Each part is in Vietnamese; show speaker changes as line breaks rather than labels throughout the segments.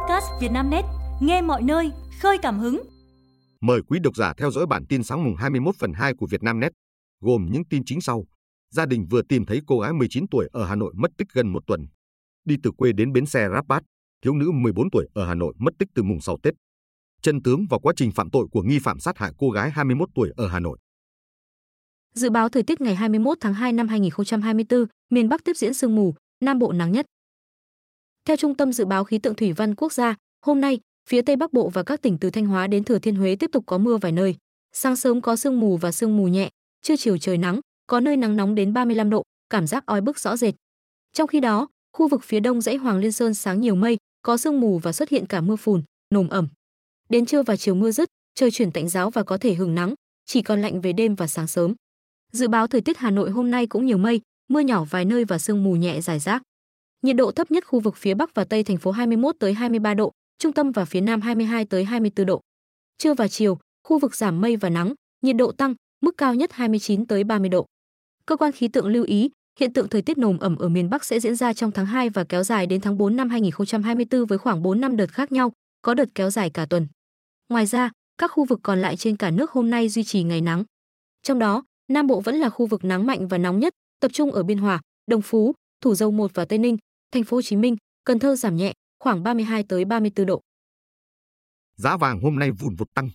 podcast Vietnamnet, nghe mọi nơi, khơi cảm hứng.
Mời quý độc giả theo dõi bản tin sáng mùng 21 phần 2 của Vietnamnet, gồm những tin chính sau. Gia đình vừa tìm thấy cô gái 19 tuổi ở Hà Nội mất tích gần một tuần. Đi từ quê đến bến xe Rabat, thiếu nữ 14 tuổi ở Hà Nội mất tích từ mùng 6 Tết. Chân tướng và quá trình phạm tội của nghi phạm sát hại cô gái 21 tuổi ở Hà Nội.
Dự báo thời tiết ngày 21 tháng 2 năm 2024, miền Bắc tiếp diễn sương mù, Nam Bộ nắng nhất. Theo Trung tâm Dự báo Khí tượng Thủy văn Quốc gia, hôm nay, phía Tây Bắc Bộ và các tỉnh từ Thanh Hóa đến Thừa Thiên Huế tiếp tục có mưa vài nơi. Sáng sớm có sương mù và sương mù nhẹ, trưa chiều trời nắng, có nơi nắng nóng đến 35 độ, cảm giác oi bức rõ rệt. Trong khi đó, khu vực phía đông dãy Hoàng Liên Sơn sáng nhiều mây, có sương mù và xuất hiện cả mưa phùn, nồm ẩm. Đến trưa và chiều mưa dứt, trời chuyển tạnh giáo và có thể hưởng nắng, chỉ còn lạnh về đêm và sáng sớm. Dự báo thời tiết Hà Nội hôm nay cũng nhiều mây, mưa nhỏ vài nơi và sương mù nhẹ rải rác. Nhiệt độ thấp nhất khu vực phía Bắc và Tây thành phố 21 tới 23 độ, trung tâm và phía Nam 22 tới 24 độ. Trưa và chiều, khu vực giảm mây và nắng, nhiệt độ tăng, mức cao nhất 29 tới 30 độ. Cơ quan khí tượng lưu ý, hiện tượng thời tiết nồm ẩm ở miền Bắc sẽ diễn ra trong tháng 2 và kéo dài đến tháng 4 năm 2024 với khoảng 4 năm đợt khác nhau, có đợt kéo dài cả tuần. Ngoài ra, các khu vực còn lại trên cả nước hôm nay duy trì ngày nắng. Trong đó, Nam Bộ vẫn là khu vực nắng mạnh và nóng nhất, tập trung ở Biên Hòa, Đồng Phú, Thủ Dầu Một và Tây Ninh, Thành phố Hồ Chí Minh, Cần Thơ giảm nhẹ, khoảng 32 tới 34 độ.
Giá vàng hôm nay vụn vụt tăng.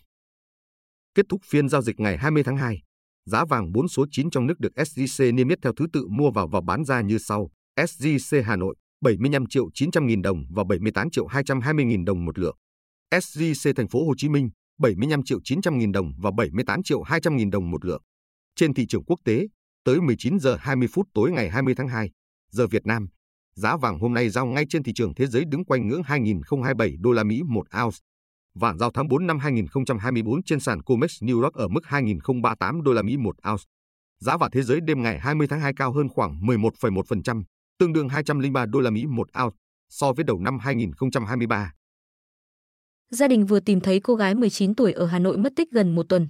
Kết thúc phiên giao dịch ngày 20 tháng 2, giá vàng 4 số 9 trong nước được SJC niêm yết theo thứ tự mua vào và bán ra như sau: SJC Hà Nội 75 triệu 900 nghìn đồng và 78 triệu 220 nghìn đồng một lượng. SJC Thành phố Hồ Chí Minh 75 triệu 900 nghìn đồng và 78 triệu 200 nghìn đồng một lượng. Trên thị trường quốc tế, tới 19 giờ 20 phút tối ngày 20 tháng 2, giờ Việt Nam, giá vàng hôm nay giao ngay trên thị trường thế giới đứng quanh ngưỡng 2.027 đô la Mỹ một ounce. Vàng giao tháng 4 năm 2024 trên sàn COMEX New York ở mức 2.038 đô la Mỹ một ounce. Giá vàng thế giới đêm ngày 20 tháng 2 cao hơn khoảng 11,1%, tương đương 203 đô la Mỹ một ounce so với đầu năm 2023.
Gia đình vừa tìm thấy cô gái 19 tuổi ở Hà Nội mất tích gần một tuần.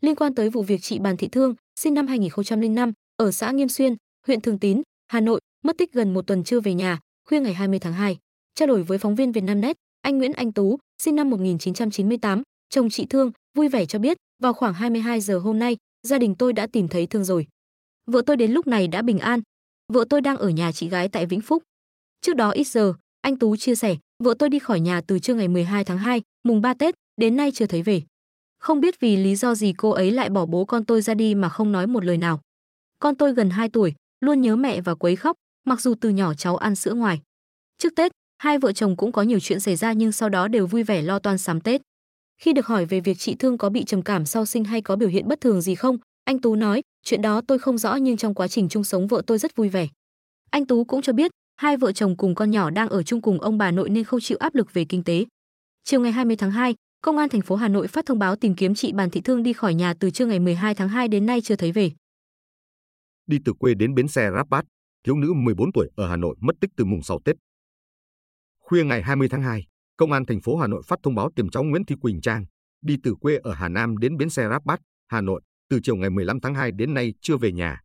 Liên quan tới vụ việc chị Bàn Thị Thương, sinh năm 2005, ở xã Nghiêm Xuyên, huyện Thường Tín, Hà Nội, mất tích gần một tuần chưa về nhà, khuya ngày 20 tháng 2. Trao đổi với phóng viên Vietnamnet, anh Nguyễn Anh Tú, sinh năm 1998, chồng chị Thương, vui vẻ cho biết, vào khoảng 22 giờ hôm nay, gia đình tôi đã tìm thấy Thương rồi. Vợ tôi đến lúc này đã bình an. Vợ tôi đang ở nhà chị gái tại Vĩnh Phúc. Trước đó ít giờ, anh Tú chia sẻ, vợ tôi đi khỏi nhà từ trưa ngày 12 tháng 2, mùng 3 Tết, đến nay chưa thấy về. Không biết vì lý do gì cô ấy lại bỏ bố con tôi ra đi mà không nói một lời nào. Con tôi gần 2 tuổi, luôn nhớ mẹ và quấy khóc, mặc dù từ nhỏ cháu ăn sữa ngoài. Trước Tết, hai vợ chồng cũng có nhiều chuyện xảy ra nhưng sau đó đều vui vẻ lo toan sắm Tết. Khi được hỏi về việc chị Thương có bị trầm cảm sau sinh hay có biểu hiện bất thường gì không, anh Tú nói, chuyện đó tôi không rõ nhưng trong quá trình chung sống vợ tôi rất vui vẻ. Anh Tú cũng cho biết, hai vợ chồng cùng con nhỏ đang ở chung cùng ông bà nội nên không chịu áp lực về kinh tế. Chiều ngày 20 tháng 2, Công an thành phố Hà Nội phát thông báo tìm kiếm chị Bàn Thị Thương đi khỏi nhà từ trưa ngày 12 tháng 2 đến nay chưa thấy về.
Đi từ quê đến bến xe Rapat, thiếu nữ 14 tuổi ở Hà Nội mất tích từ mùng 6 Tết. Khuya ngày 20 tháng 2, Công an thành phố Hà Nội phát thông báo tìm cháu Nguyễn Thị Quỳnh Trang, đi từ quê ở Hà Nam đến bến xe Rabat, Hà Nội, từ chiều ngày 15 tháng 2 đến nay chưa về nhà.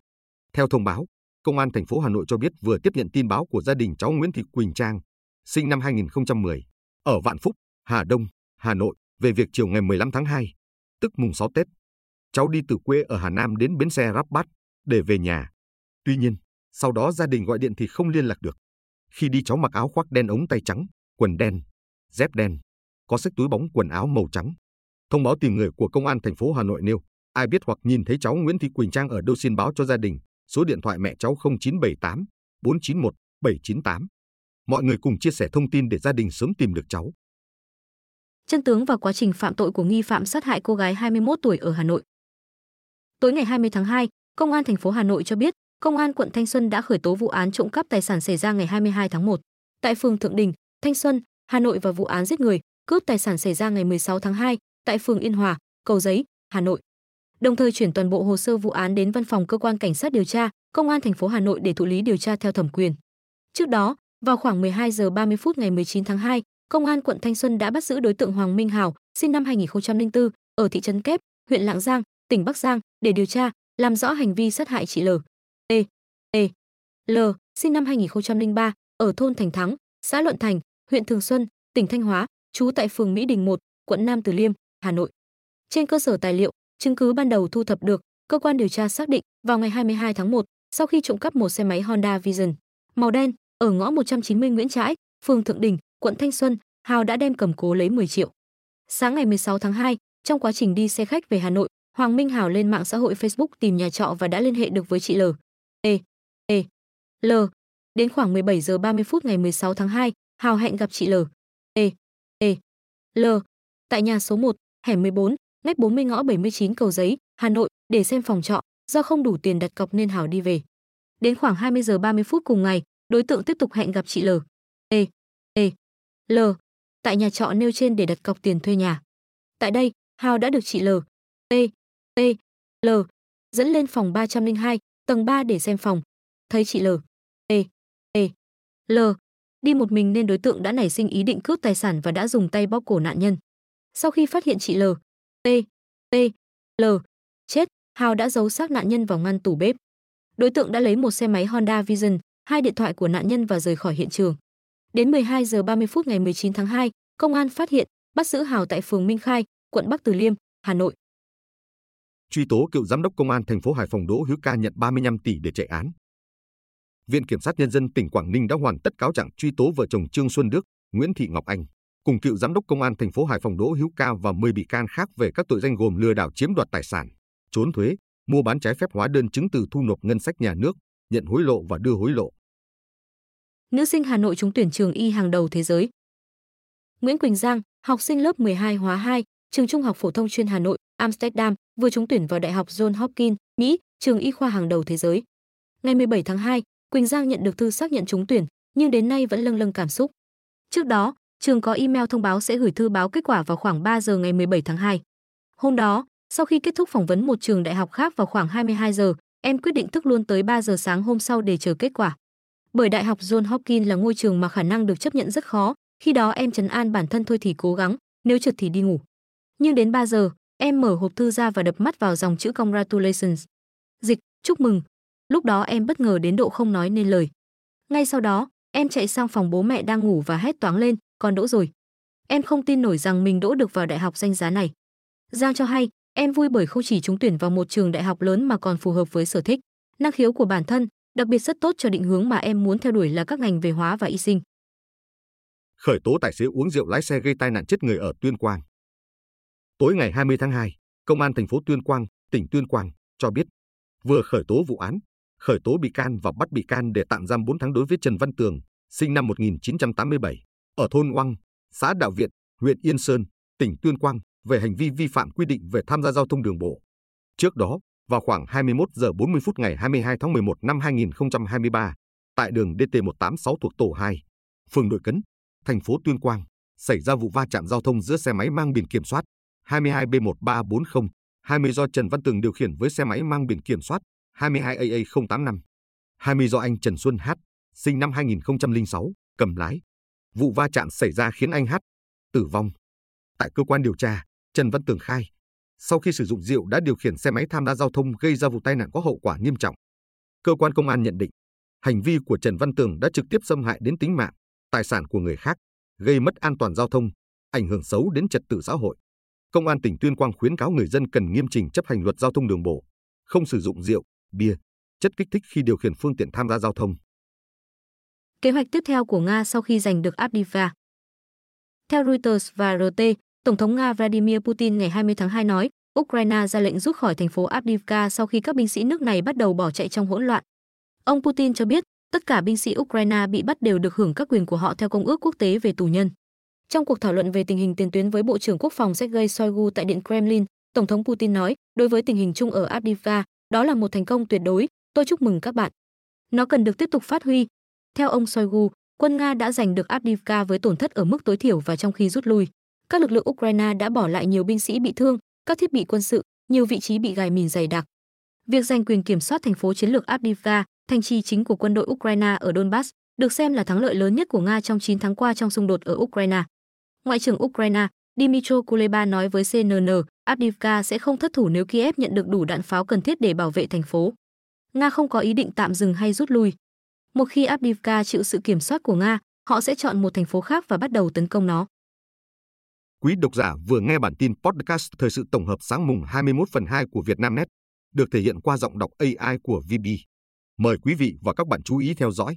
Theo thông báo, Công an thành phố Hà Nội cho biết vừa tiếp nhận tin báo của gia đình cháu Nguyễn Thị Quỳnh Trang, sinh năm 2010, ở Vạn Phúc, Hà Đông, Hà Nội, về việc chiều ngày 15 tháng 2, tức mùng 6 Tết, cháu đi từ quê ở Hà Nam đến bến xe Rabat để về nhà. Tuy nhiên, sau đó gia đình gọi điện thì không liên lạc được. Khi đi cháu mặc áo khoác đen ống tay trắng, quần đen, dép đen, có sách túi bóng quần áo màu trắng. Thông báo tìm người của công an thành phố Hà Nội nêu, ai biết hoặc nhìn thấy cháu Nguyễn Thị Quỳnh Trang ở đâu xin báo cho gia đình, số điện thoại mẹ cháu 0978 491 798. Mọi người cùng chia sẻ thông tin để gia đình sớm tìm được cháu.
Chân tướng và quá trình phạm tội của nghi phạm sát hại cô gái 21 tuổi ở Hà Nội. Tối ngày 20 tháng 2, Công an thành phố Hà Nội cho biết, Công an quận Thanh Xuân đã khởi tố vụ án trộm cắp tài sản xảy ra ngày 22 tháng 1 tại phường Thượng Đình, Thanh Xuân, Hà Nội và vụ án giết người, cướp tài sản xảy ra ngày 16 tháng 2 tại phường Yên Hòa, Cầu Giấy, Hà Nội. Đồng thời chuyển toàn bộ hồ sơ vụ án đến văn phòng cơ quan cảnh sát điều tra, Công an thành phố Hà Nội để thụ lý điều tra theo thẩm quyền. Trước đó, vào khoảng 12 giờ 30 phút ngày 19 tháng 2, Công an quận Thanh Xuân đã bắt giữ đối tượng Hoàng Minh Hào, sinh năm 2004, ở thị trấn Kép, huyện Lạng Giang, tỉnh Bắc Giang để điều tra, làm rõ hành vi sát hại chị L. E. E. L. sinh năm 2003, ở thôn Thành Thắng, xã Luận Thành, huyện Thường Xuân, tỉnh Thanh Hóa, trú tại phường Mỹ Đình 1, quận Nam Từ Liêm, Hà Nội. Trên cơ sở tài liệu, chứng cứ ban đầu thu thập được, cơ quan điều tra xác định vào ngày 22 tháng 1, sau khi trộm cắp một xe máy Honda Vision màu đen ở ngõ 190 Nguyễn Trãi, phường Thượng Đình, quận Thanh Xuân, Hào đã đem cầm cố lấy 10 triệu. Sáng ngày 16 tháng 2, trong quá trình đi xe khách về Hà Nội, Hoàng Minh Hào lên mạng xã hội Facebook tìm nhà trọ và đã liên hệ được với chị L. E. E. L. Đến khoảng 17 giờ 30 phút ngày 16 tháng 2, Hào hẹn gặp chị L. E. E. L. Tại nhà số 1, hẻm 14, ngách 40 ngõ 79 Cầu Giấy, Hà Nội để xem phòng trọ, do không đủ tiền đặt cọc nên Hào đi về. Đến khoảng 20 giờ 30 phút cùng ngày, đối tượng tiếp tục hẹn gặp chị L. E. E. L. Tại nhà trọ nêu trên để đặt cọc tiền thuê nhà. Tại đây, Hào đã được chị L. T. T. L. dẫn lên phòng 302, tầng 3 để xem phòng. Thấy chị L. T. T. L. đi một mình nên đối tượng đã nảy sinh ý định cướp tài sản và đã dùng tay bóp cổ nạn nhân. Sau khi phát hiện chị L. T. T. L. chết, Hào đã giấu xác nạn nhân vào ngăn tủ bếp. Đối tượng đã lấy một xe máy Honda Vision, hai điện thoại của nạn nhân và rời khỏi hiện trường. Đến 12 giờ 30 phút ngày 19 tháng 2, công an phát hiện, bắt giữ Hào tại phường Minh Khai, quận Bắc Từ Liêm, Hà Nội.
Truy tố cựu giám đốc công an thành phố Hải Phòng Đỗ Hữu Ca nhận 35 tỷ để chạy án. Viện Kiểm sát Nhân dân tỉnh Quảng Ninh đã hoàn tất cáo trạng truy tố vợ chồng Trương Xuân Đức, Nguyễn Thị Ngọc Anh, cùng cựu giám đốc công an thành phố Hải Phòng Đỗ Hữu Ca và 10 bị can khác về các tội danh gồm lừa đảo chiếm đoạt tài sản, trốn thuế, mua bán trái phép hóa đơn chứng từ thu nộp ngân sách nhà nước, nhận hối lộ và đưa hối lộ.
Nữ sinh Hà Nội trúng tuyển trường y hàng đầu thế giới. Nguyễn Quỳnh Giang, học sinh lớp 12 hóa 2, trường Trung học phổ thông chuyên Hà Nội, Amsterdam, vừa trúng tuyển vào Đại học John Hopkins, Mỹ, trường y khoa hàng đầu thế giới. Ngày 17 tháng 2, Quỳnh Giang nhận được thư xác nhận trúng tuyển, nhưng đến nay vẫn lâng lâng cảm xúc. Trước đó, trường có email thông báo sẽ gửi thư báo kết quả vào khoảng 3 giờ ngày 17 tháng 2. Hôm đó, sau khi kết thúc phỏng vấn một trường đại học khác vào khoảng 22 giờ, em quyết định thức luôn tới 3 giờ sáng hôm sau để chờ kết quả. Bởi Đại học John Hopkins là ngôi trường mà khả năng được chấp nhận rất khó, khi đó em trấn an bản thân thôi thì cố gắng, nếu trượt thì đi ngủ. Nhưng đến 3 giờ, em mở hộp thư ra và đập mắt vào dòng chữ congratulations. Dịch, chúc mừng. Lúc đó em bất ngờ đến độ không nói nên lời. Ngay sau đó, em chạy sang phòng bố mẹ đang ngủ và hét toáng lên, con đỗ rồi. Em không tin nổi rằng mình đỗ được vào đại học danh giá này. Giang cho hay, em vui bởi không chỉ trúng tuyển vào một trường đại học lớn mà còn phù hợp với sở thích, năng khiếu của bản thân, đặc biệt rất tốt cho định hướng mà em muốn theo đuổi là các ngành về hóa và y sinh.
Khởi tố tài xế uống rượu lái xe gây tai nạn chết người ở Tuyên Quang. Tối ngày 20 tháng 2, Công an thành phố Tuyên Quang, tỉnh Tuyên Quang cho biết vừa khởi tố vụ án, khởi tố bị can và bắt bị can để tạm giam 4 tháng đối với Trần Văn Tường, sinh năm 1987, ở thôn Oang, xã Đạo Viện, huyện Yên Sơn, tỉnh Tuyên Quang về hành vi vi phạm quy định về tham gia giao thông đường bộ. Trước đó, vào khoảng 21 giờ 40 phút ngày 22 tháng 11 năm 2023, tại đường DT186 thuộc tổ 2, phường Đội Cấn, thành phố Tuyên Quang, xảy ra vụ va chạm giao thông giữa xe máy mang biển kiểm soát 22B1340, 20 do Trần Văn Tường điều khiển với xe máy mang biển kiểm soát 22AA085. 20 do anh Trần Xuân Hát, sinh năm 2006, cầm lái. Vụ va chạm xảy ra khiến anh Hát tử vong. Tại cơ quan điều tra, Trần Văn Tường khai, sau khi sử dụng rượu đã điều khiển xe máy tham gia giao thông gây ra vụ tai nạn có hậu quả nghiêm trọng. Cơ quan công an nhận định, hành vi của Trần Văn Tường đã trực tiếp xâm hại đến tính mạng, tài sản của người khác, gây mất an toàn giao thông, ảnh hưởng xấu đến trật tự xã hội. Công an tỉnh Tuyên Quang khuyến cáo người dân cần nghiêm chỉnh chấp hành luật giao thông đường bộ, không sử dụng rượu, bia, chất kích thích khi điều khiển phương tiện tham gia giao thông.
Kế hoạch tiếp theo của Nga sau khi giành được Avdiivka Theo Reuters và RT, Tổng thống Nga Vladimir Putin ngày 20 tháng 2 nói, Ukraine ra lệnh rút khỏi thành phố Avdiivka sau khi các binh sĩ nước này bắt đầu bỏ chạy trong hỗn loạn. Ông Putin cho biết, tất cả binh sĩ Ukraine bị bắt đều được hưởng các quyền của họ theo công ước quốc tế về tù nhân. Trong cuộc thảo luận về tình hình tiền tuyến với Bộ trưởng Quốc phòng Sergei Shoigu tại Điện Kremlin, Tổng thống Putin nói, đối với tình hình chung ở Avdiivka, đó là một thành công tuyệt đối, tôi chúc mừng các bạn. Nó cần được tiếp tục phát huy. Theo ông Shoigu, quân Nga đã giành được Avdiivka với tổn thất ở mức tối thiểu và trong khi rút lui. Các lực lượng Ukraine đã bỏ lại nhiều binh sĩ bị thương, các thiết bị quân sự, nhiều vị trí bị gài mìn dày đặc. Việc giành quyền kiểm soát thành phố chiến lược Avdiivka, thành trì chính của quân đội Ukraine ở Donbass, được xem là thắng lợi lớn nhất của Nga trong 9 tháng qua trong xung đột ở Ukraine. Ngoại trưởng Ukraine Dmytro Kuleba nói với CNN, Avdiivka sẽ không thất thủ nếu Kiev nhận được đủ đạn pháo cần thiết để bảo vệ thành phố. Nga không có ý định tạm dừng hay rút lui. Một khi Avdiivka chịu sự kiểm soát của Nga, họ sẽ chọn một thành phố khác và bắt đầu tấn công nó.
Quý độc giả vừa nghe bản tin podcast thời sự tổng hợp sáng mùng 21 phần 2 của Vietnamnet, được thể hiện qua giọng đọc AI của VB. Mời quý vị và các bạn chú ý theo dõi.